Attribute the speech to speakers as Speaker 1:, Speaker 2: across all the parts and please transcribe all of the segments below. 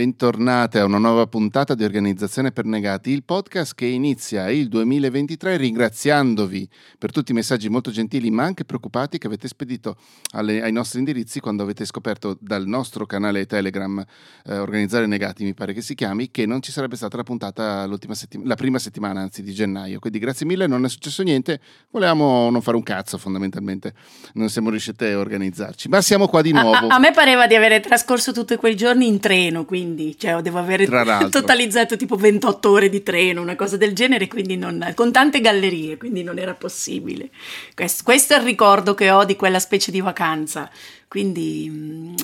Speaker 1: Bentornate a una nuova puntata di Organizzazione per Negati, il podcast che inizia il 2023 ringraziandovi per tutti i messaggi molto gentili ma anche preoccupati che avete spedito alle, ai nostri indirizzi quando avete scoperto dal nostro canale Telegram eh, Organizzare Negati, mi pare che si chiami, che non ci sarebbe stata la puntata settima, la prima settimana anzi di gennaio. Quindi grazie mille, non è successo niente, volevamo non fare un cazzo fondamentalmente, non siamo riusciti a organizzarci, ma siamo qua di nuovo.
Speaker 2: A, a, a me pareva di avere trascorso tutti quei giorni in treno, quindi quindi cioè, devo avere totalizzato tipo 28 ore di treno, una cosa del genere, quindi non, con tante gallerie, quindi non era possibile. Questo, questo, è il ricordo che ho di quella specie di vacanza, quindi mm,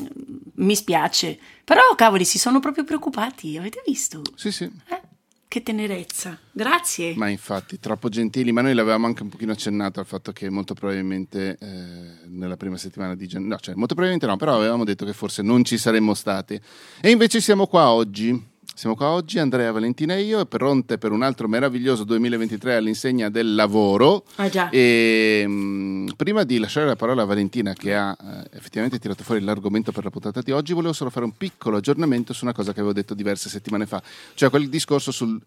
Speaker 2: mi spiace. Però, cavoli, si sono proprio preoccupati, avete visto?
Speaker 1: Sì, sì. Eh?
Speaker 2: Che tenerezza, grazie.
Speaker 1: Ma infatti, troppo gentili, ma noi l'avevamo anche un pochino accennato al fatto che molto probabilmente eh, nella prima settimana di gennaio, no, cioè molto probabilmente no, però avevamo detto che forse non ci saremmo stati. E invece siamo qua oggi siamo qua oggi, Andrea, Valentina e io, pronte per un altro meraviglioso 2023 all'insegna del lavoro.
Speaker 2: Ah già.
Speaker 1: E, mh, mm, prima di lasciare la parola a Valentina, che ha eh, effettivamente tirato fuori l'argomento per la puntata di oggi, volevo solo fare un piccolo aggiornamento su una cosa che avevo detto diverse settimane fa, cioè quel discorso sul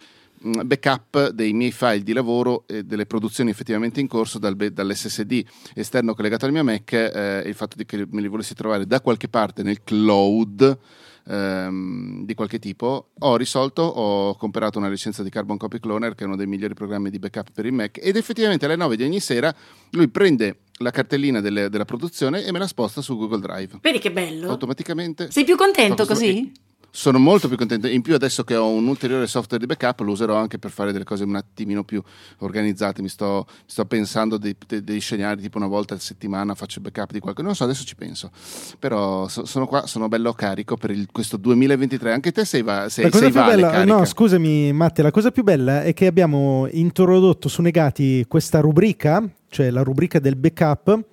Speaker 1: mm, backup dei miei file di lavoro e delle produzioni effettivamente in corso dal, dall'SSD esterno collegato al mio Mac eh, e il fatto di che me li volessi trovare da qualche parte nel cloud ehm, di qualche tipo, ho risolto, ho comprato una licenza di Carbon Copy Cloner, che è uno dei migliori programmi di backup per il Mac, ed effettivamente alle 9 di ogni sera lui prende la cartellina delle, della produzione e me la sposta su Google Drive.
Speaker 2: Vedi che bello?
Speaker 1: Automaticamente.
Speaker 2: Sei più contento così?
Speaker 1: Sono molto più contento. In più, adesso che ho un ulteriore software di backup, lo userò anche per fare delle cose un attimino più organizzate. Mi sto, sto pensando dei, dei, dei, scenari, tipo una volta a settimana faccio il backup di qualcosa. Non so, adesso ci penso. Però so, sono qua, sono bello carico per il, questo 2023. Anche te sei, va, sei, sei vale
Speaker 3: bella, No, scusami, Matte, la cosa più bella è che abbiamo introdotto su Negati questa rubrica, cioè la rubrica del backup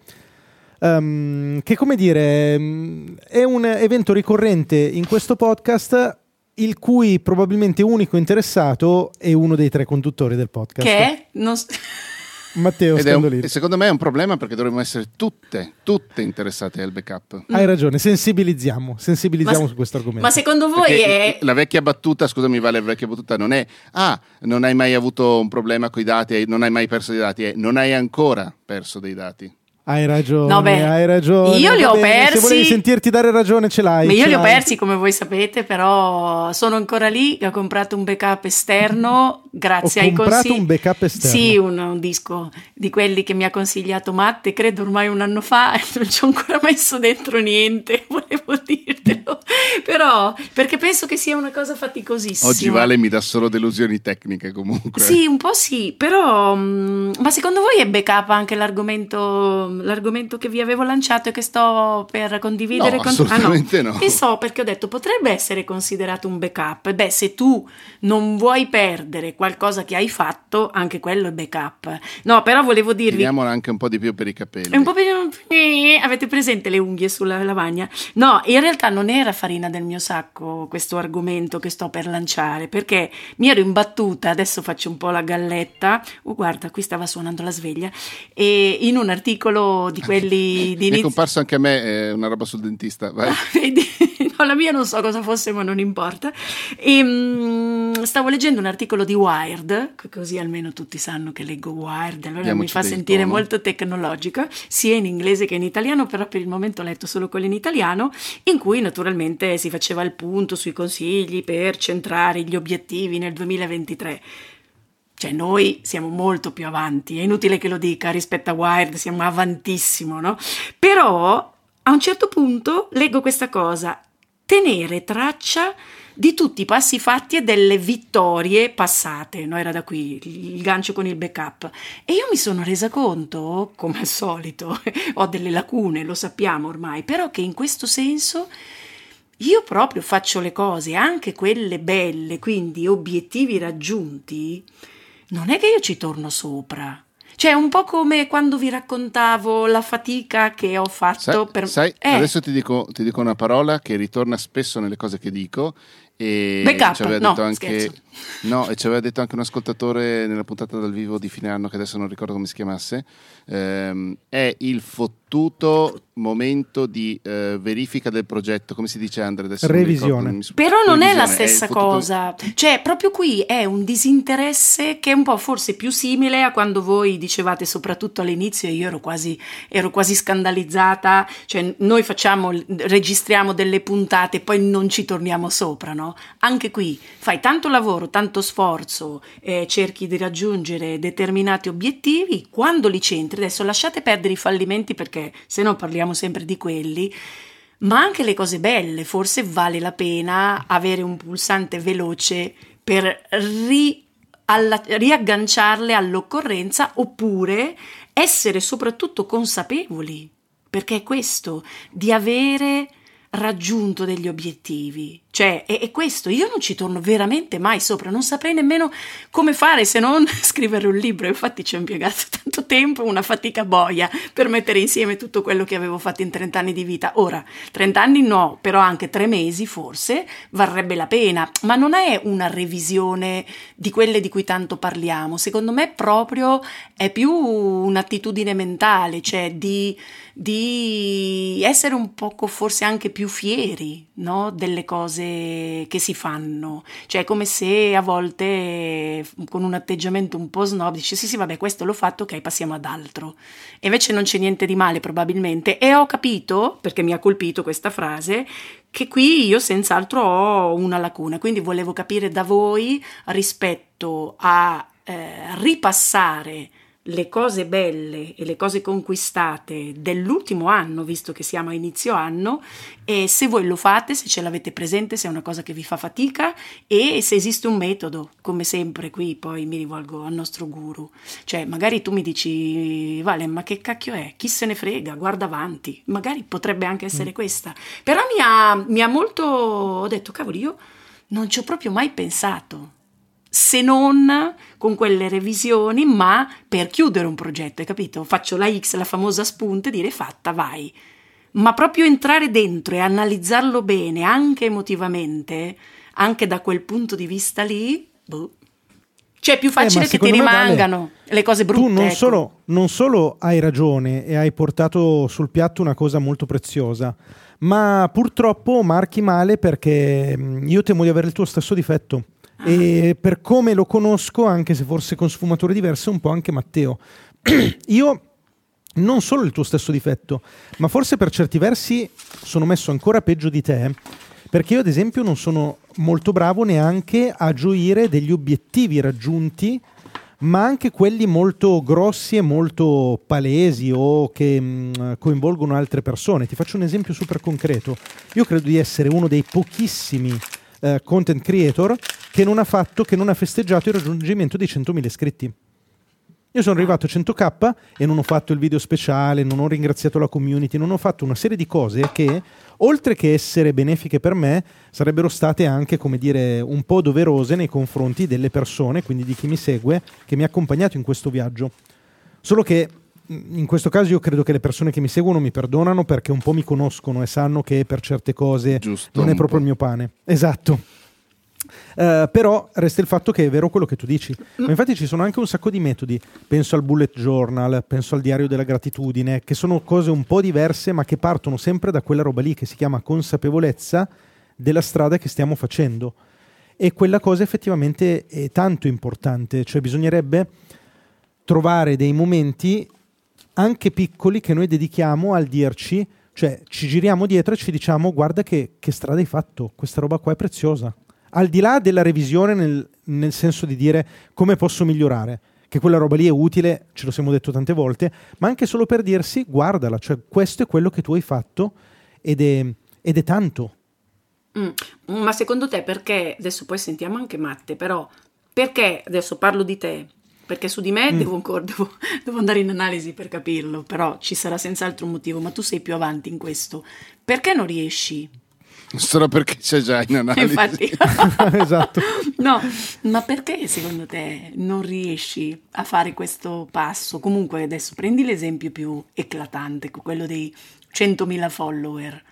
Speaker 3: um, che come dire mm, è un evento ricorrente in questo podcast il cui probabilmente unico interessato è uno dei tre conduttori del podcast.
Speaker 2: Che? Non...
Speaker 3: Matteo
Speaker 1: un, secondo me è un problema perché dovremmo essere tutte, tutte interessate al backup.
Speaker 3: Hai ragione, sensibilizziamo, sensibilizziamo ma, su questo argomento.
Speaker 2: Ma secondo voi perché
Speaker 1: è... La vecchia battuta, scusami Vale, la vecchia battuta non è ah, non hai mai avuto un problema con i dati, non hai mai perso dei dati, è non hai ancora perso dei dati.
Speaker 3: Hai ragione, no, beh, hai ragione.
Speaker 2: Io li ho persi.
Speaker 3: Se volevi sentirti dare ragione, ce l'hai.
Speaker 2: Ma io
Speaker 3: li
Speaker 2: ho persi, come voi sapete, però sono ancora lì. Ho comprato un backup esterno grazie
Speaker 3: ho
Speaker 2: ai consigli. Ho
Speaker 3: comprato un backup esterno?
Speaker 2: Sì, un, un, disco di quelli che mi ha consigliato Matte, credo ormai un anno fa, non ci ho ancora messo dentro niente, volevo dirtelo. Però, perché penso che sia una cosa faticosissima.
Speaker 1: Oggi Vale mi dà solo delusioni tecniche comunque.
Speaker 2: Sì, un po' sì, però... Mm, ma secondo voi è backup anche l'argomento l'argomento che vi avevo lanciato e che sto per condividere
Speaker 1: no,
Speaker 2: con
Speaker 1: assolutamente
Speaker 2: ah, no.
Speaker 1: no.
Speaker 2: Che so perché ho detto potrebbe essere considerato un backup. Beh, se tu non vuoi perdere qualcosa che hai fatto, anche quello è backup. No, però volevo dirvi
Speaker 1: Tiriamola anche un po' di più per i capelli.
Speaker 2: Un po' più eh, avete presente le unghie sulla lavagna? No, in realtà non era farina del mio sacco questo argomento che sto per lanciare, perché mi ero imbattuta, adesso faccio un po' la galletta. Oh, guarda, qui stava suonando la sveglia e in un articolo di quelli di
Speaker 1: inizio. È comparso anche a me eh, una roba sul dentista. Vai.
Speaker 2: Vedi? No, la mia non so cosa fosse, ma non importa. E, um, stavo leggendo un articolo di Wired, così almeno tutti sanno che leggo Wired, allora Diamoci mi fa sentire tono. molto tecnologica, sia in inglese che in italiano, però per il momento ho letto solo quello in italiano, in cui naturalmente si faceva il punto sui consigli per centrare gli obiettivi nel 2023. Cioè noi siamo molto più avanti, è inutile che lo dica, rispetto a Wired siamo avantissimo, no? Però a un certo punto leggo questa cosa, tenere traccia di tutti i passi fatti e delle vittorie passate, no? Era da qui il gancio con il backup. E io mi sono resa conto, come al solito, ho delle lacune, lo sappiamo ormai, però che in questo senso io proprio faccio le cose, anche quelle belle, quindi obiettivi raggiunti, non è che io ci torno sopra. Cioè, un po' come quando vi raccontavo la fatica che ho fatto
Speaker 1: sai,
Speaker 2: per...
Speaker 1: Sai, eh. adesso ti dico, ti dico una parola che ritorna spesso nelle cose che dico e
Speaker 2: Backup,
Speaker 1: ci aveva
Speaker 2: no,
Speaker 1: detto anche, no, e ci aveva detto anche un ascoltatore nella puntata dal vivo di fine anno, che adesso non ricordo come si chiamasse, ehm, è il fottuto momento di eh, verifica del progetto, come si dice Andre? Adesso
Speaker 3: revisione.
Speaker 1: Non
Speaker 2: ricordo, Però non revisione, è la stessa è cosa, cioè proprio qui è un disinteresse che è un po' forse più simile a quando voi dicevate soprattutto all'inizio, e io ero quasi, ero quasi scandalizzata, cioè noi facciamo, registriamo delle puntate e poi non ci torniamo sopra, no? Anche qui fai tanto lavoro, tanto sforzo, eh, cerchi di raggiungere determinati obiettivi, quando li centri, adesso lasciate perdere i fallimenti perché se no parliamo sempre di quelli, ma anche le cose belle, forse vale la pena avere un pulsante veloce per ri, alla, riagganciarle all'occorrenza oppure essere soprattutto consapevoli, perché è questo, di avere raggiunto degli obiettivi. Cioè, è, è, questo, io non ci torno veramente mai sopra, non saprei nemmeno come fare se non scrivere un libro. Infatti ci ho impiegato tanto tempo, una fatica boia per mettere insieme tutto quello che avevo fatto in 30 anni di vita. Ora, 30 anni no, però anche tre mesi forse varrebbe la pena, ma non è una revisione di quelle di cui tanto parliamo. Secondo me proprio è più un'attitudine mentale, cioè di, di essere un poco forse anche più fieri no? delle cose che si fanno, cioè è come se a volte con un atteggiamento un po' snob dici sì sì vabbè questo l'ho fatto, ok passiamo ad altro. E invece non c'è niente di male probabilmente e ho capito, perché mi ha colpito questa frase, che qui io senz'altro ho una lacuna, quindi volevo capire da voi rispetto a eh, ripassare le cose belle e le cose conquistate dell'ultimo anno, visto che siamo a inizio anno, e se voi lo fate, se ce l'avete presente, se è una cosa che vi fa fatica e se esiste un metodo, come sempre qui poi mi rivolgo al nostro guru. Cioè, magari tu mi dici, Vale, ma che cacchio è? Chi se ne frega? Guarda avanti. Magari potrebbe anche essere mm. questa. Però mi ha, mi ha molto... ho detto, cavolo, io non ci ho proprio mai pensato se non con quelle revisioni, ma per chiudere un progetto, hai capito? Faccio la X, la famosa spunta e dire fatta, vai. Ma proprio entrare dentro e analizzarlo bene, anche emotivamente, anche da quel punto di vista lì, boh. Cioè è più facile eh, che ti rimangano vale, le cose brutte.
Speaker 3: Tu non,
Speaker 2: ecco.
Speaker 3: solo, non solo hai ragione e hai portato sul piatto una cosa molto preziosa, ma purtroppo marchi male perché io temo di avere il tuo stesso difetto e per come lo conosco, anche se forse con sfumature diverse, un po' anche Matteo. Io non solo il tuo stesso difetto, ma forse per certi versi sono messo ancora peggio di te, perché io ad esempio non sono molto bravo neanche a gioire degli obiettivi raggiunti, ma anche quelli molto grossi e molto palesi o che mh, mm, coinvolgono altre persone. Ti faccio un esempio super concreto. Io credo di essere uno dei pochissimi eh, content creator che non ha fatto, che non ha festeggiato il raggiungimento dei 100.000 iscritti. Io sono arrivato a 100k e non ho fatto il video speciale, non ho ringraziato la community, non ho fatto una serie di cose che, oltre che essere benefiche per me, sarebbero state anche, come dire, un po' doverose nei confronti delle persone, quindi di chi mi segue, che mi ha accompagnato in questo viaggio. Solo che in questo caso io credo che le persone che mi seguono mi perdonano perché un po' mi conoscono e sanno che per certe cose Giusto, non è proprio il mio pane. Esatto. Uh, però resta il fatto che è vero quello che tu dici. Ma infatti ci sono anche un sacco di metodi. Penso al bullet journal, penso al diario della gratitudine, che sono cose un po' diverse, ma che partono sempre da quella roba lì che si chiama consapevolezza della strada che stiamo facendo. E quella cosa effettivamente è tanto importante, cioè bisognerebbe trovare dei momenti anche piccoli che noi dedichiamo al dirci, cioè ci giriamo dietro e ci diciamo guarda che, che strada hai fatto, questa roba qua è preziosa. Al di là della revisione nel, nel senso di dire come posso migliorare, che quella roba lì è utile, ce lo siamo detto tante volte, ma anche solo per dirsi guardala, cioè questo è quello che tu hai fatto ed è, ed è tanto.
Speaker 2: Mm, ma secondo te perché, adesso poi sentiamo anche Matte, però perché, adesso parlo di te, perché su di me mm. devo, ancora, devo, devo, andare in analisi per capirlo, però ci sarà senz'altro un motivo, ma tu sei più avanti in questo. Perché non riesci
Speaker 1: Solo perché c'è già in analisi.
Speaker 2: Infatti.
Speaker 3: esatto.
Speaker 2: No, ma perché secondo te non riesci a fare questo passo? Comunque adesso prendi l'esempio più eclatante, quello dei 100.000 follower.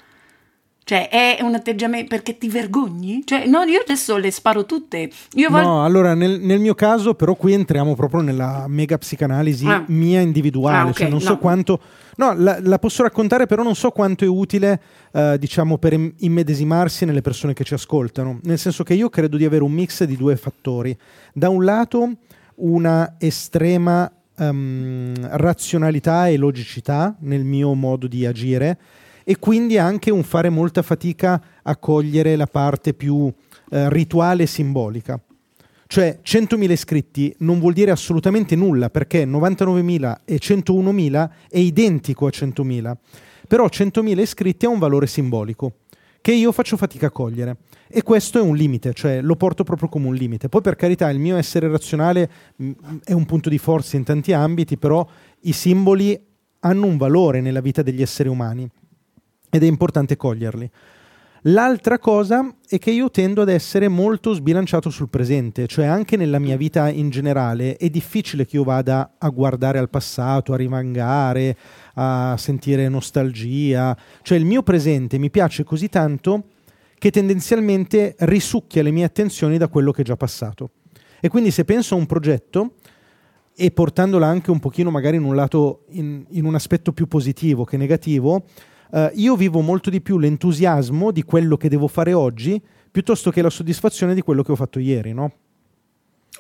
Speaker 2: Cioè, è un atteggiamento perché ti vergogni? Cioè, no, io adesso le sparo tutte. Io
Speaker 3: vol- no, allora nel, nel, mio caso, però, qui entriamo proprio nella mega psicanalisi ah. mia individuale. Ah, okay. Cioè, non no. so quanto. No, la, la, posso raccontare, però non so quanto è utile, uh, diciamo, per immedesimarsi nelle persone che ci ascoltano. Nel senso che io credo di avere un mix di due fattori. Da un lato, una estrema um, razionalità e logicità nel mio modo di agire e quindi anche un fare molta fatica a cogliere la parte più eh, rituale e simbolica. Cioè 100.000 iscritti non vuol dire assolutamente nulla perché 99.000 e 101.000 è identico a 100.000, però 100.000 iscritti ha un valore simbolico che io faccio fatica a cogliere e questo è un limite, cioè lo porto proprio come un limite. Poi per carità il mio essere razionale mh, mm, è un punto di forza in tanti ambiti, però i simboli hanno un valore nella vita degli esseri umani ed è importante coglierli. L'altra cosa è che io tendo ad essere molto sbilanciato sul presente, cioè anche nella mia vita in generale è difficile che io vada a guardare al passato, a rimangare, a sentire nostalgia, cioè il mio presente mi piace così tanto che tendenzialmente risucchia le mie attenzioni da quello che è già passato. E quindi se penso a un progetto e portandola anche un pochino magari in un lato, in, in un aspetto più positivo che negativo, Uh, io vivo molto di più l'entusiasmo di quello che devo fare oggi piuttosto che la soddisfazione di quello che ho fatto ieri, no?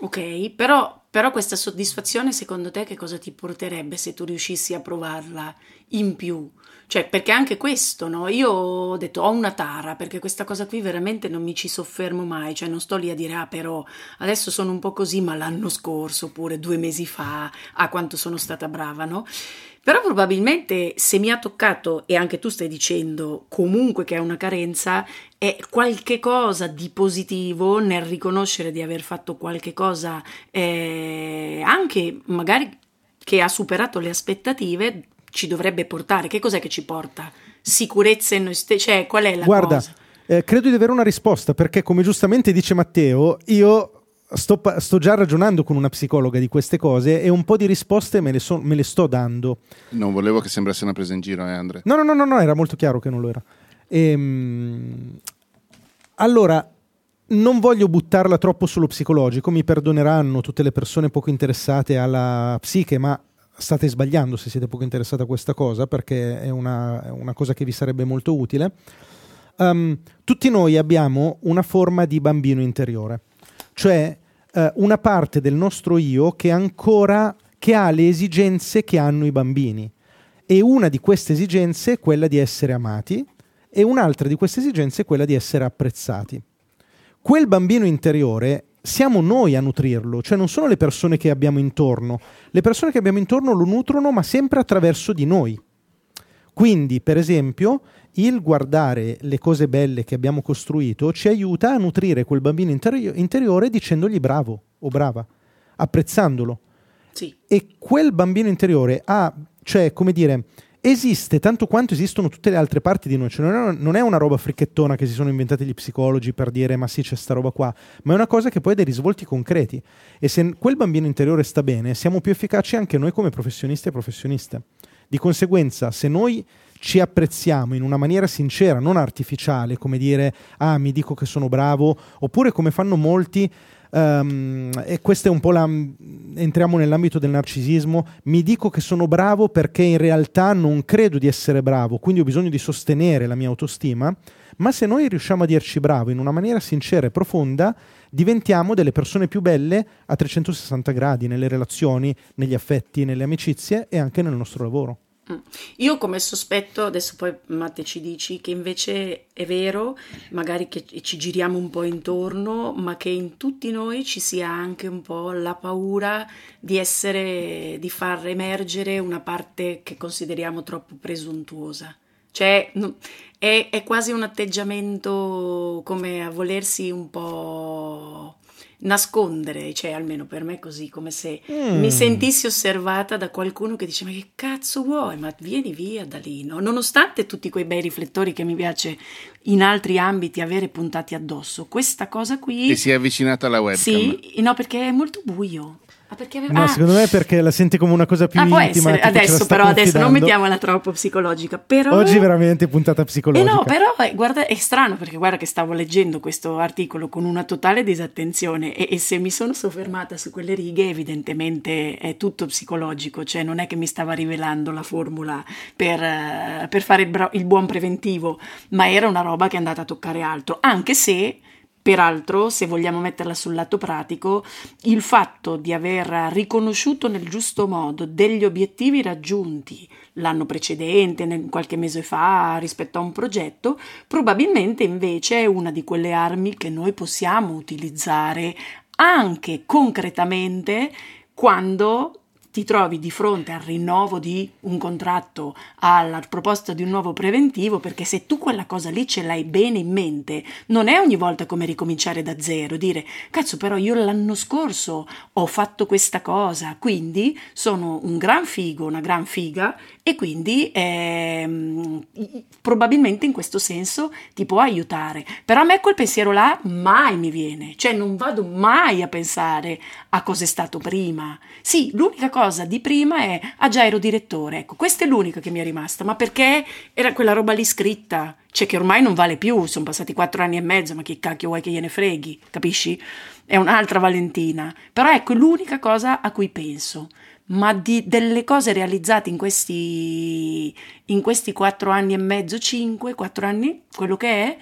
Speaker 2: Ok, però, però, questa soddisfazione secondo te che cosa ti porterebbe se tu riuscissi a provarla in più? Cioè, perché anche questo, no? Io ho detto ho una tara, perché questa cosa qui veramente non mi ci soffermo mai, cioè non sto lì a dire ah però adesso sono un po' così, ma l'anno scorso oppure due mesi fa, ah quanto sono stata brava, no? Però probabilmente se mi ha toccato, e anche tu stai dicendo comunque che è una carenza, è qualche cosa di positivo nel riconoscere di aver fatto qualche cosa eh, anche magari che ha superato le aspettative, ci dovrebbe portare. Che cos'è che ci porta? Sicurezza in noi stessi? Cioè, qual è la
Speaker 3: Guarda,
Speaker 2: cosa?
Speaker 3: Eh, credo di avere una risposta perché, come giustamente dice Matteo, io sto, sto, già ragionando con una psicologa di queste cose e un po' di risposte me le, so, me le sto dando.
Speaker 1: Non volevo che sembrasse una presa in giro, eh, Andre?
Speaker 3: No, no, no, no, no era molto chiaro che non lo era. Ehm, allora, non voglio buttarla troppo sullo psicologico, mi perdoneranno tutte le persone poco interessate alla psiche, ma state sbagliando se siete poco interessati a questa cosa, perché è una, è una cosa che vi sarebbe molto utile. Um, tutti noi abbiamo una forma di bambino interiore, cioè eh, una parte del nostro io che ancora che ha le esigenze che hanno i bambini. E una di queste esigenze è quella di essere amati e un'altra di queste esigenze è quella di essere apprezzati. Quel bambino interiore siamo noi a nutrirlo, cioè non sono le persone che abbiamo intorno. Le persone che abbiamo intorno lo nutrono, ma sempre attraverso di noi. Quindi, per esempio, il guardare le cose belle che abbiamo costruito ci aiuta a nutrire quel bambino interi- interiore dicendogli bravo o brava, apprezzandolo.
Speaker 2: Sì.
Speaker 3: E quel bambino interiore ha, cioè, come dire, esiste tanto quanto esistono tutte le altre parti di noi, cioè non, è, non è una roba fricchettona che si sono inventati gli psicologi per dire ma sì c'è sta roba qua, ma è una cosa che poi ha dei risvolti concreti e se quel bambino interiore sta bene siamo più efficaci anche noi come professionisti e professioniste. Di conseguenza, se noi ci apprezziamo in una maniera sincera, non artificiale, come dire ah mi dico che sono bravo, oppure come fanno molti, um, e questo è un po' la... entriamo nell'ambito del narcisismo, mi dico che sono bravo perché in realtà non credo di essere bravo, quindi ho bisogno di sostenere la mia autostima, ma se noi riusciamo a dirci bravo in una maniera sincera e profonda, diventiamo delle persone più belle a 360 gradi nelle relazioni, negli affetti, nelle amicizie e anche nel nostro lavoro.
Speaker 2: Mm. Io come sospetto, adesso poi Matte ci dici, che invece è vero, magari che ci giriamo un po' intorno, ma che in tutti noi ci sia anche un po' la paura di essere, di far emergere una parte che consideriamo troppo presuntuosa. Cioè, è, è quasi un atteggiamento come a volersi un po' nascondere, cioè almeno per me così, come se mm. mi sentissi osservata da qualcuno che dice ma che cazzo vuoi, ma vieni via da lì, no? nonostante tutti quei bei riflettori che mi piace in altri ambiti avere puntati addosso. Questa cosa qui...
Speaker 1: E si è avvicinata alla webcam.
Speaker 2: Sì, no, perché è molto buio.
Speaker 3: Ah, aveva... No, ah. secondo me è perché la senti come una cosa più ah, intima.
Speaker 2: Adesso, però, adesso non mettiamola troppo psicologica. Però...
Speaker 3: Oggi è veramente puntata psicologica.
Speaker 2: Eh no, però eh, guarda, è strano perché guarda che stavo leggendo questo articolo con una totale disattenzione e, e, se mi sono soffermata su quelle righe, evidentemente è tutto psicologico, cioè non è che mi stava rivelando la formula per, uh, per fare il, bra- il buon preventivo, ma era una roba che è andata a toccare altro, anche se Peraltro, se vogliamo metterla sul lato pratico, il fatto di aver riconosciuto nel giusto modo degli obiettivi raggiunti l'anno precedente, qualche mese fa, rispetto a un progetto, probabilmente invece è una di quelle armi che noi possiamo utilizzare anche concretamente quando ti trovi di fronte al rinnovo di un contratto, alla proposta di un nuovo preventivo, perché se tu quella cosa lì ce l'hai bene in mente, non è ogni volta come ricominciare da zero, dire cazzo però io l'anno scorso ho fatto questa cosa, quindi sono un gran figo, una gran figa e quindi ehm, probabilmente in questo senso ti può aiutare. Però a me quel pensiero là mai mi viene, cioè non vado mai a pensare a cos'è stato prima. Sì, l'unica cosa di prima è ah già ero direttore, ecco, questa è l'unica che mi è rimasta, ma perché era quella roba lì scritta, cioè che ormai non vale più, sono passati quattro anni e mezzo, ma che cacchio vuoi che gliene freghi, capisci? È un'altra Valentina, però ecco l'unica cosa a cui penso ma di, delle cose realizzate in questi, in questi quattro anni e mezzo, cinque, quattro anni, quello che è,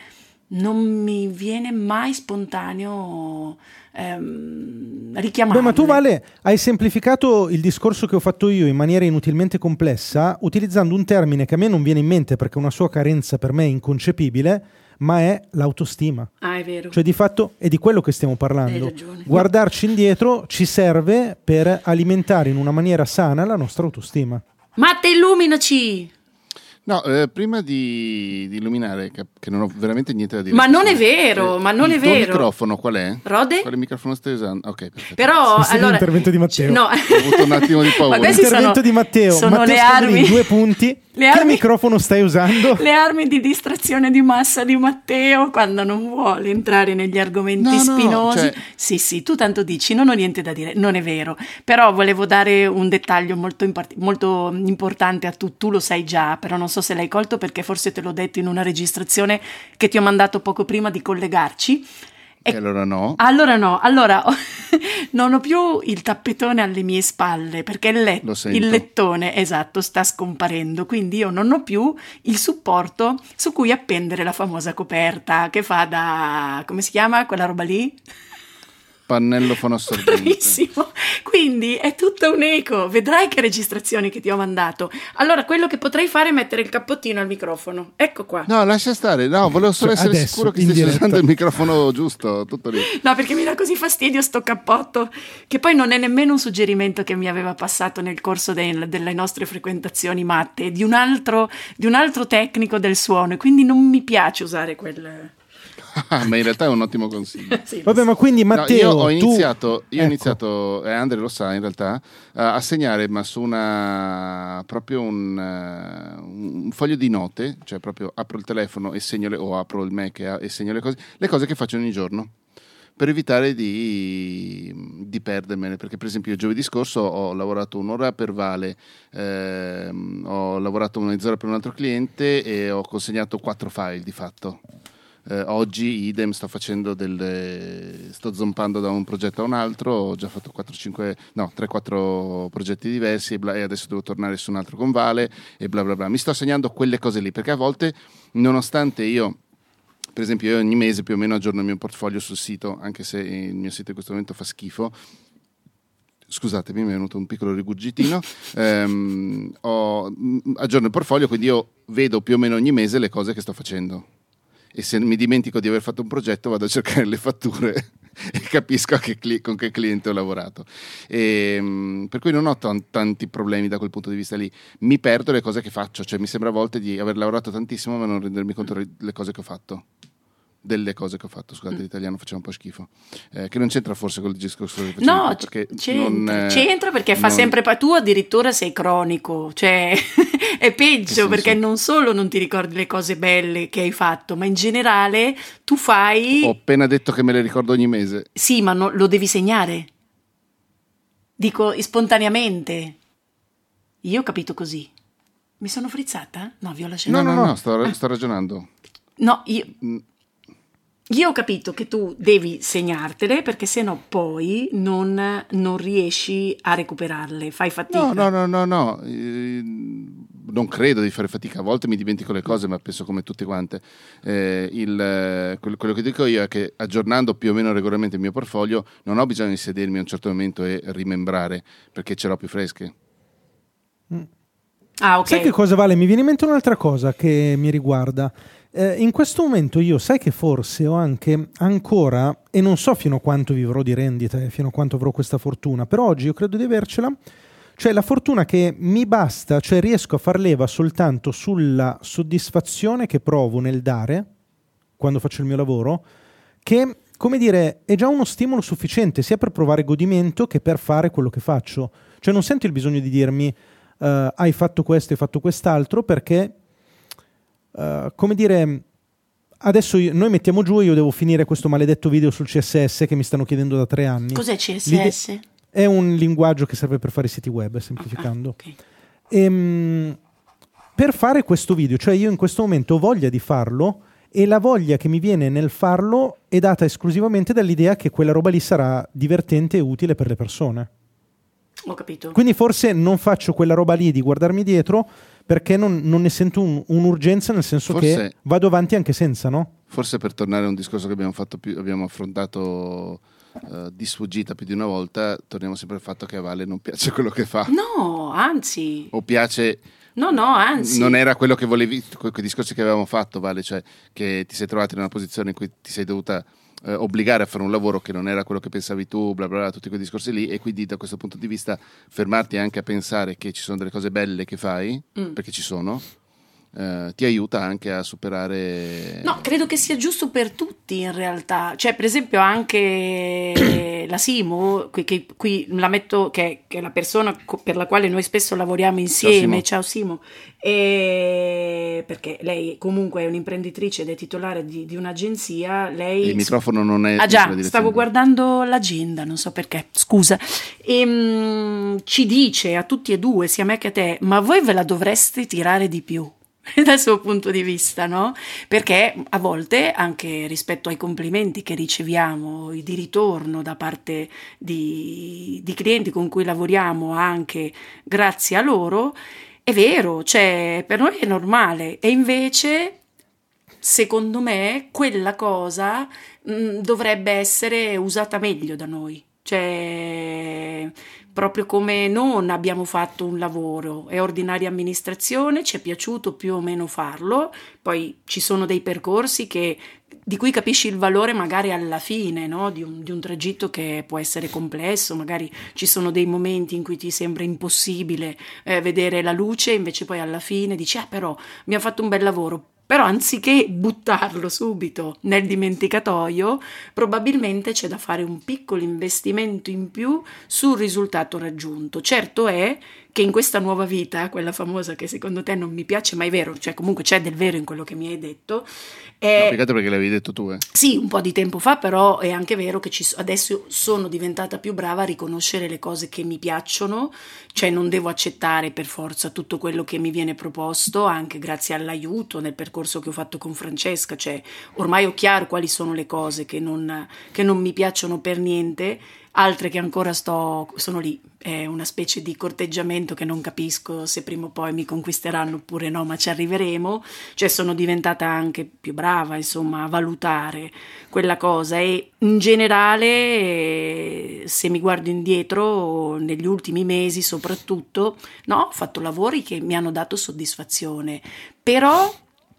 Speaker 2: non mi viene mai spontaneo ehm, richiamare.
Speaker 3: ma tu Vale hai semplificato il discorso che ho fatto io in maniera inutilmente complessa utilizzando un termine che a me non viene in mente perché una sua carenza per me è inconcepibile ma è l'autostima.
Speaker 2: Ah, è vero.
Speaker 3: Cioè, di fatto è di quello che stiamo parlando. Guardarci indietro ci serve per alimentare in una maniera sana la nostra autostima.
Speaker 2: Matte, illuminaci!
Speaker 1: No, eh, prima di, di, illuminare, che, che, non ho veramente niente da dire.
Speaker 2: Ma non è vero, eh, ma non è vero. Il
Speaker 1: microfono qual è?
Speaker 2: Rode?
Speaker 1: Quale microfono stai usando? Ok, perfetto.
Speaker 2: Però,
Speaker 3: sì, allora... L'intervento di Matteo.
Speaker 2: No.
Speaker 1: Ho avuto un attimo di paura.
Speaker 3: L'intervento sono, di Matteo.
Speaker 2: Sono
Speaker 3: Matteo
Speaker 2: le armi.
Speaker 3: Due punti. Le che armi, microfono stai usando?
Speaker 2: Le armi di distrazione di massa di Matteo quando non vuole entrare negli argomenti no, spinosi. No, cioè... Sì, sì, tu tanto dici, non ho niente da dire, non è vero. Però volevo dare un dettaglio molto, import- molto importante a tu, tu lo sai già, però non so se l'hai colto perché forse te l'ho detto in una registrazione che ti ho mandato poco prima di collegarci.
Speaker 1: E allora no.
Speaker 2: Allora no, allora non ho più il tappetone alle mie spalle perché il, let- il, lettone, esatto, sta scomparendo, quindi io non ho più il supporto su cui appendere la famosa coperta che fa da... come si chiama quella roba lì?
Speaker 1: Pannello fonoassorbente.
Speaker 2: Bravissimo. Quindi è tutto un eco. Vedrai che registrazioni che ti ho mandato. Allora, quello che potrei fare è mettere il cappottino al microfono. Ecco qua.
Speaker 1: No, lascia stare. No, volevo solo essere Adesso, sicuro che stai usando il microfono giusto. Tutto lì.
Speaker 2: No, perché mi dà così fastidio sto cappotto. Che poi non è nemmeno un suggerimento che mi aveva passato nel corso dei, delle nostre frequentazioni matte. Di un, altro, di un altro tecnico del suono. quindi non mi piace usare quel
Speaker 1: ma in realtà è un ottimo consiglio.
Speaker 3: sì, Vabbè, ma quindi Matteo.
Speaker 1: No, io ho iniziato,
Speaker 3: tu...
Speaker 1: io ho iniziato e Andre lo sa in realtà, a segnare ma su una proprio un, uh, un, foglio di note, cioè proprio apro il telefono e segno le, o apro il Mac e, e segno le cose, le cose che faccio ogni giorno per evitare di, di, perdermene. Perché, per esempio, giovedì scorso ho lavorato un'ora per Vale, ehm, ho lavorato mezz'ora per un altro cliente e ho consegnato quattro file di fatto. Eh, oggi idem sto facendo delle sto zompando da un progetto a un altro, ho già fatto 4 5 no, 3 4 progetti diversi e, bla, e, adesso devo tornare su un altro con Vale e bla bla bla. Mi sto segnando quelle cose lì perché a volte nonostante io per esempio io ogni mese più o meno aggiorno il mio portfolio sul sito, anche se il mio sito in questo momento fa schifo, scusatemi, mi è venuto un piccolo rigurgitino. ehm, ho, aggiorno il portfolio, quindi io vedo più o meno ogni mese le cose che sto facendo e se mi dimentico di aver fatto un progetto vado a cercare le fatture e capisco che cli- con che cliente ho lavorato. E, ehm, per cui non ho t- tanti problemi da quel punto di vista lì. Mi perdo le cose che faccio, cioè mi sembra a volte di aver lavorato tantissimo ma non rendermi conto delle cose che ho fatto. Delle cose che ho fatto, scusate mm. l'italiano faceva un po' schifo, eh, che non c'entra forse con il discorso che
Speaker 2: facevo No, perché c'entra, non, c'entra perché fa non... sempre, pa- tu addirittura sei cronico, cioè è peggio perché non solo non ti ricordi le cose belle che hai fatto, ma in generale tu fai...
Speaker 1: Ho appena detto che me le ricordo ogni mese.
Speaker 2: Sì, ma no, lo devi segnare. Dico spontaneamente. Io ho capito così. Mi sono frizzata? No, vi ho lasciato.
Speaker 1: No, no, no, no sto, ah. sto ragionando.
Speaker 2: No, io... Io ho capito che tu devi segnartele perché sennò poi non, non, riesci a recuperarle, fai fatica.
Speaker 1: No, no, no, no, no. Eh, non credo di fare fatica, a volte mi dimentico le cose, ma penso come tutte quante. Eh, il, quello che dico io è che aggiornando più o meno regolarmente il mio portfolio non ho bisogno di sedermi a un certo momento e rimembrare perché ce l'ho più fresche.
Speaker 3: Mm. Ah, ok. Sai che cosa vale? Mi viene in mente un'altra cosa che mi riguarda. Eh, in questo momento io sai che forse ho anche ancora, e non so fino a quanto vivrò di rendite, fino a quanto avrò questa fortuna, però oggi io credo di avercela, cioè la fortuna che mi basta, cioè riesco a far leva soltanto sulla soddisfazione che provo nel dare, quando faccio il mio lavoro, che, come dire, è già uno stimolo sufficiente sia per provare godimento che per fare quello che faccio. Cioè non sento il bisogno di dirmi uh, hai fatto questo, hai fatto quest'altro, perché uh, come dire, adesso io, noi mettiamo giù e io devo finire questo maledetto video sul CSS che mi stanno chiedendo da tre anni.
Speaker 2: Cos'è CSS? L'ide-
Speaker 3: è un linguaggio che serve per fare i siti web, semplificando. Ah, okay. e, um, per fare questo video, cioè io in questo momento ho voglia di farlo e la voglia che mi viene nel farlo è data esclusivamente dall'idea che quella roba lì sarà divertente e utile per le persone.
Speaker 2: Ho capito.
Speaker 3: Quindi forse non faccio quella roba lì di guardarmi dietro perché non, non ne sento un, un'urgenza, nel senso forse, che vado avanti anche senza, no?
Speaker 1: Forse per tornare a un discorso che abbiamo, più, abbiamo affrontato uh, di sfuggita più di una volta, torniamo sempre al fatto che a Vale non piace quello che fa.
Speaker 2: No, anzi.
Speaker 1: O piace...
Speaker 2: No, no, anzi.
Speaker 1: Non era quello che volevi, quei discorsi che avevamo fatto, Vale, cioè che ti sei trovato in una posizione in cui ti sei dovuta eh, obbligare a fare un lavoro che non era quello che pensavi tu, bla bla bla, tutti quei discorsi lì, e quindi da questo punto di vista fermarti anche a pensare che ci sono delle cose belle che fai, mm. perché ci sono, eh, ti aiuta anche a superare.
Speaker 2: No, credo che sia giusto per tutti in realtà. Cioè, per esempio, anche la Simo, qui, che, qui la metto, che, che, è la persona per la quale noi spesso lavoriamo insieme. Ciao Simo. Ciao, Simo. E perché lei comunque è un'imprenditrice ed è titolare di, di un'agenzia. Lei...
Speaker 1: Il microfono non è.
Speaker 2: Ah, già, stavo guardando l'agenda, non so perché, scusa. E, um, ci dice a tutti e due, sia a me che a te, ma voi ve la dovreste tirare di più dal suo punto di vista, no? Perché a volte, anche rispetto ai complimenti che riceviamo di ritorno da parte di, di clienti con cui lavoriamo, anche grazie a loro, è vero, cioè per noi è normale e invece secondo me quella cosa mh, dovrebbe essere usata meglio da noi. Cioè, proprio come non abbiamo fatto un lavoro, è ordinaria amministrazione, ci è piaciuto più o meno farlo, poi ci sono dei percorsi che, di cui capisci il valore magari alla fine no? di, un, di, un, tragitto che può essere complesso, magari ci sono dei momenti in cui ti sembra impossibile eh, vedere la luce, invece poi alla fine dici ah però abbiamo fatto un bel lavoro, però anziché buttarlo subito nel dimenticatoio, probabilmente c'è da fare un piccolo investimento in più sul risultato raggiunto. Certo è che in questa nuova vita, quella famosa che secondo te non mi piace, ma è vero, cioè comunque c'è del vero in quello che mi hai detto.
Speaker 1: È... No, peccato perché l'avevi detto tu, eh.
Speaker 2: Sì, un po' di tempo fa, però è anche vero che ci, adesso sono diventata più brava a riconoscere le cose che mi piacciono, cioè non devo accettare per forza tutto quello che mi viene proposto, anche grazie all'aiuto nel percorso che ho fatto con Francesca, cioè ormai ho chiaro quali sono le cose che non, che non mi piacciono per niente altre che ancora sto, sono lì, è una specie di corteggiamento che non capisco se prima o poi mi conquisteranno oppure no, ma ci arriveremo, cioè sono diventata anche più brava insomma a valutare quella cosa. E in generale se mi guardo indietro negli ultimi mesi soprattutto, no, ho fatto lavori che mi hanno dato soddisfazione, però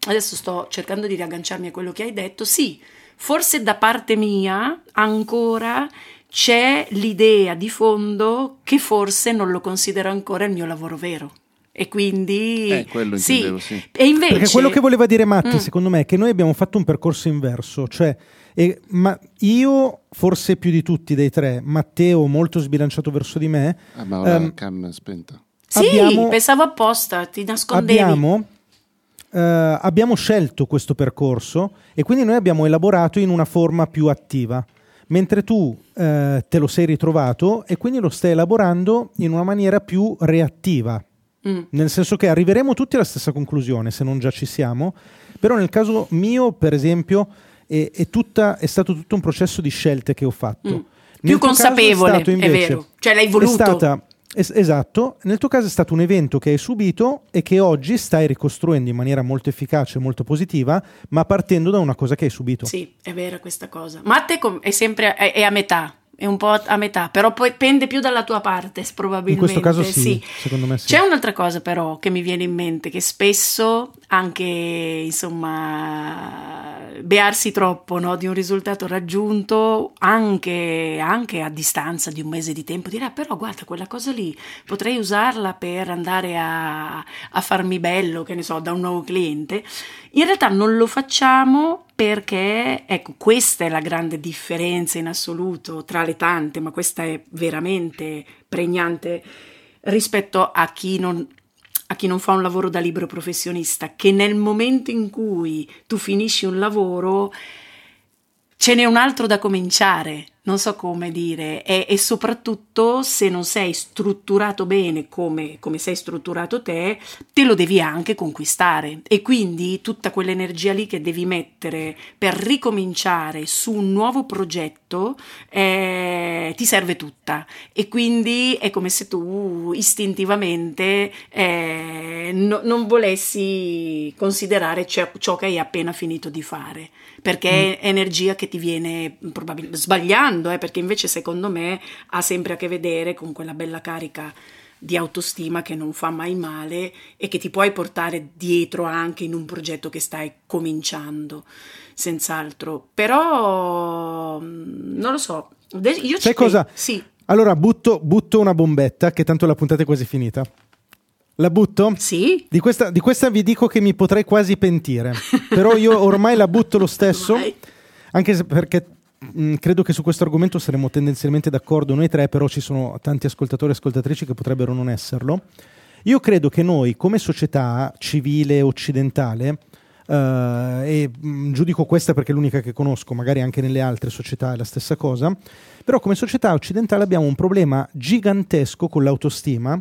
Speaker 2: adesso sto cercando di riagganciarmi a quello che hai detto, sì, forse da parte mia ancora c'è l'idea di fondo che forse non lo considero ancora il mio lavoro vero. e quindi
Speaker 1: eh, quello
Speaker 2: sì.
Speaker 1: sì.
Speaker 2: E invece
Speaker 3: Perché quello che voleva dire Matti, mm. secondo me, è che noi abbiamo fatto un percorso inverso, cioè e, ma io, forse più di tutti dei tre, Matteo molto sbilanciato verso di me.
Speaker 1: Ah, ma ora um, cam spenta.
Speaker 2: Sì, abbiamo, pensavo apposta, ti nascondevi.
Speaker 3: Abbiamo, uh, abbiamo scelto questo percorso e quindi noi abbiamo elaborato in una forma più attiva, mentre tu uh, te lo sei ritrovato e quindi lo stai elaborando in una maniera più reattiva. Mm. Nel senso che arriveremo tutti alla stessa conclusione, se non già ci siamo, però nel caso mio, per esempio, è, è, tutta, è stato tutto un processo di scelte che ho fatto. Mm.
Speaker 2: Più consapevole, è, stato, invece, è vero. Cioè l'hai voluto.
Speaker 3: È stata, es- esatto, nel tuo caso è stato un evento che hai subito e che oggi stai ricostruendo in maniera molto efficace e molto positiva, ma partendo da una cosa che hai subito.
Speaker 2: Sì, è vera questa cosa. Ma a te è sempre è, è a metà, è un po' a metà, però poi pende più dalla tua parte, probabilmente.
Speaker 3: In questo caso sì, sì. secondo me sì.
Speaker 2: C'è un'altra cosa però che mi viene in mente, che spesso anche, insomma, bearsi troppo no, di un risultato raggiunto anche, anche, a distanza di un mese di tempo, dire ah, però guarda quella cosa lì potrei usarla per andare a, a farmi bello, che ne so, da un nuovo cliente. In realtà non lo facciamo perché, ecco, questa è la grande differenza in assoluto tra le tante, ma questa è veramente pregnante rispetto a chi non, a chi non fa un lavoro da libero professionista, che nel momento in cui tu finisci un lavoro ce n'è un altro da cominciare non so come dire, e, e, soprattutto se non sei strutturato bene come, come, sei strutturato te, te lo devi anche conquistare e quindi tutta quell'energia lì che devi mettere per ricominciare su un nuovo progetto eh, ti serve tutta e quindi è come se tu istintivamente eh, no, non volessi considerare ciò, ciò, che hai appena finito di fare perché mm. è energia che ti viene probabilmente sbagliata sbagliando, eh, perché invece secondo me ha sempre a che vedere con quella bella carica di autostima che non fa mai male e che ti puoi portare dietro anche in un progetto che stai cominciando, senz'altro. Però mm, non lo so. Io
Speaker 3: Sai cosa? Sì. Allora butto, butto una bombetta, che tanto la puntata è quasi finita. La butto?
Speaker 2: Sì.
Speaker 3: Di questa, di questa, vi dico che mi potrei quasi pentire, però io ormai la butto lo stesso, anche se perché Mm, credo che su questo argomento saremo tendenzialmente d'accordo noi tre, però ci sono tanti ascoltatori e ascoltatrici che potrebbero non esserlo. Io credo che noi, come società civile occidentale, uh, e mh, mm, giudico questa perché è l'unica che conosco, magari anche nelle altre società è la stessa cosa, però come società occidentale abbiamo un problema gigantesco con l'autostima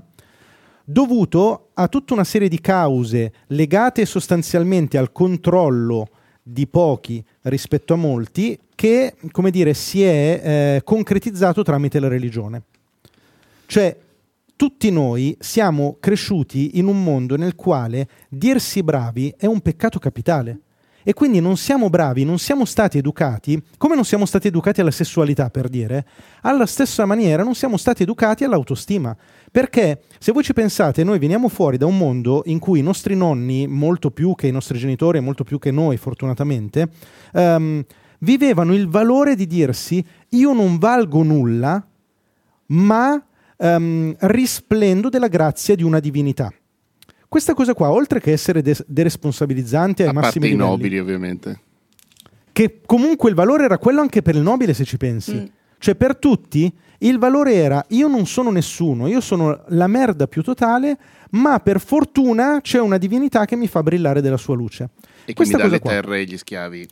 Speaker 3: dovuto a tutta una serie di cause legate sostanzialmente al controllo di pochi rispetto a molti che, come dire, si è eh, concretizzato tramite la religione. Cioè, tutti noi siamo cresciuti in un mondo nel quale dirsi bravi è un peccato capitale. E quindi non siamo bravi, non siamo stati educati, come non siamo stati educati alla sessualità, per dire, alla stessa maniera non siamo stati educati all'autostima. Perché se voi ci pensate, noi veniamo fuori da un mondo in cui i nostri nonni, molto più che i nostri genitori molto più che noi, fortunatamente, um, vivevano il valore di dirsi io non valgo nulla, ma um, risplendo della grazia di una divinità. Questa cosa qua, oltre che essere de- deresponsabilizzante ai
Speaker 1: A
Speaker 3: massimi
Speaker 1: parte
Speaker 3: livelli,
Speaker 1: i nobili, ovviamente.
Speaker 3: Che comunque il valore era quello anche per il nobile, se ci pensi. Mm. Cioè, per tutti il valore era io non sono nessuno, io sono la merda più totale, ma per fortuna c'è una divinità che mi fa brillare della sua luce.
Speaker 1: E Questa mi dà le qua. terre e gli schiavi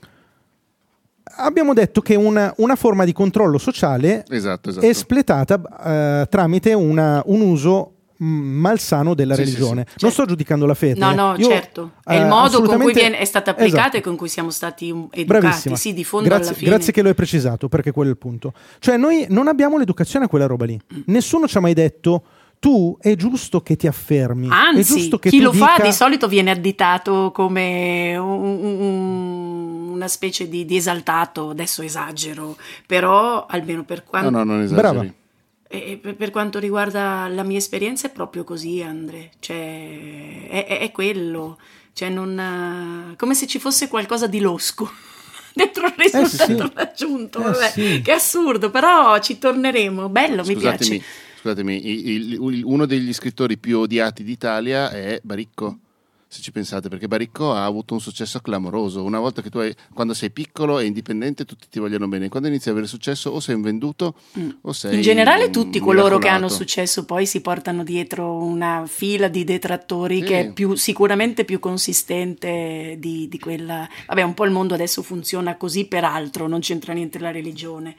Speaker 3: abbiamo detto che una, una forma di controllo sociale
Speaker 1: esatto, esatto.
Speaker 3: è espletata uh, tramite una, un uso mm, malsano della sì, religione. Sì, sì. Non sto giudicando la fede.
Speaker 2: No, no, Io, certo. È il uh, modo con cui viene, è stata applicata esatto. e con cui siamo stati educati. Bravissima. Sì, di fondo
Speaker 3: grazie, grazie che lo hai precisato, perché quello è il punto. Cioè, noi non abbiamo l'educazione a quella roba lì. Mm. Nessuno ci ha mai detto tu è giusto che ti affermi.
Speaker 2: Anzi,
Speaker 3: che
Speaker 2: chi lo
Speaker 3: dica...
Speaker 2: fa di solito viene additato come un, un, una specie di, di, esaltato, adesso esagero, però almeno per quanto...
Speaker 1: No, no, non esageri.
Speaker 2: E per, per, quanto riguarda la mia esperienza è proprio così, Andre, cioè è, è, è quello, cioè non, come se ci fosse qualcosa di losco dentro il risultato eh sì. raggiunto, eh sì. che assurdo, però ci torneremo, bello,
Speaker 1: Scusatemi.
Speaker 2: mi piace
Speaker 1: scusatemi, il, il, uno degli scrittori più odiati d'Italia è Baricco se ci pensate, perché Baricco ha avuto un successo clamoroso. Una volta che tu hai, quando sei piccolo e indipendente, tutti ti vogliono bene. Quando inizi ad avere successo, o sei un venduto, mm. o sei.
Speaker 2: In generale, tutti coloro che hanno successo poi si portano dietro una fila di detrattori sì. che è più, sicuramente più consistente di, di quella. Vabbè, un po' il mondo adesso funziona così, peraltro, non c'entra niente la religione.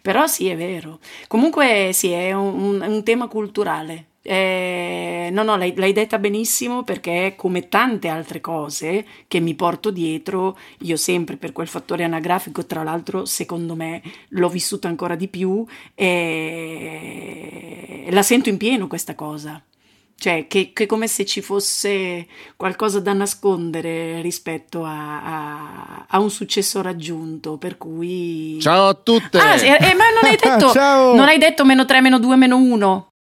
Speaker 2: Però sì, è vero. Comunque, sì, è un, un tema culturale eh, no, no, l'hai, l'hai, detta benissimo perché come tante altre cose che mi porto dietro, io sempre per quel fattore anagrafico, tra l'altro secondo me l'ho vissuto ancora di più e la sento in pieno questa cosa. Cioè, che, che come se ci fosse qualcosa da nascondere rispetto a, a, a un successo raggiunto, per cui...
Speaker 1: Ciao a tutte!
Speaker 2: Ah, eh, ma non hai detto, non hai detto meno 3, meno 2, meno 1?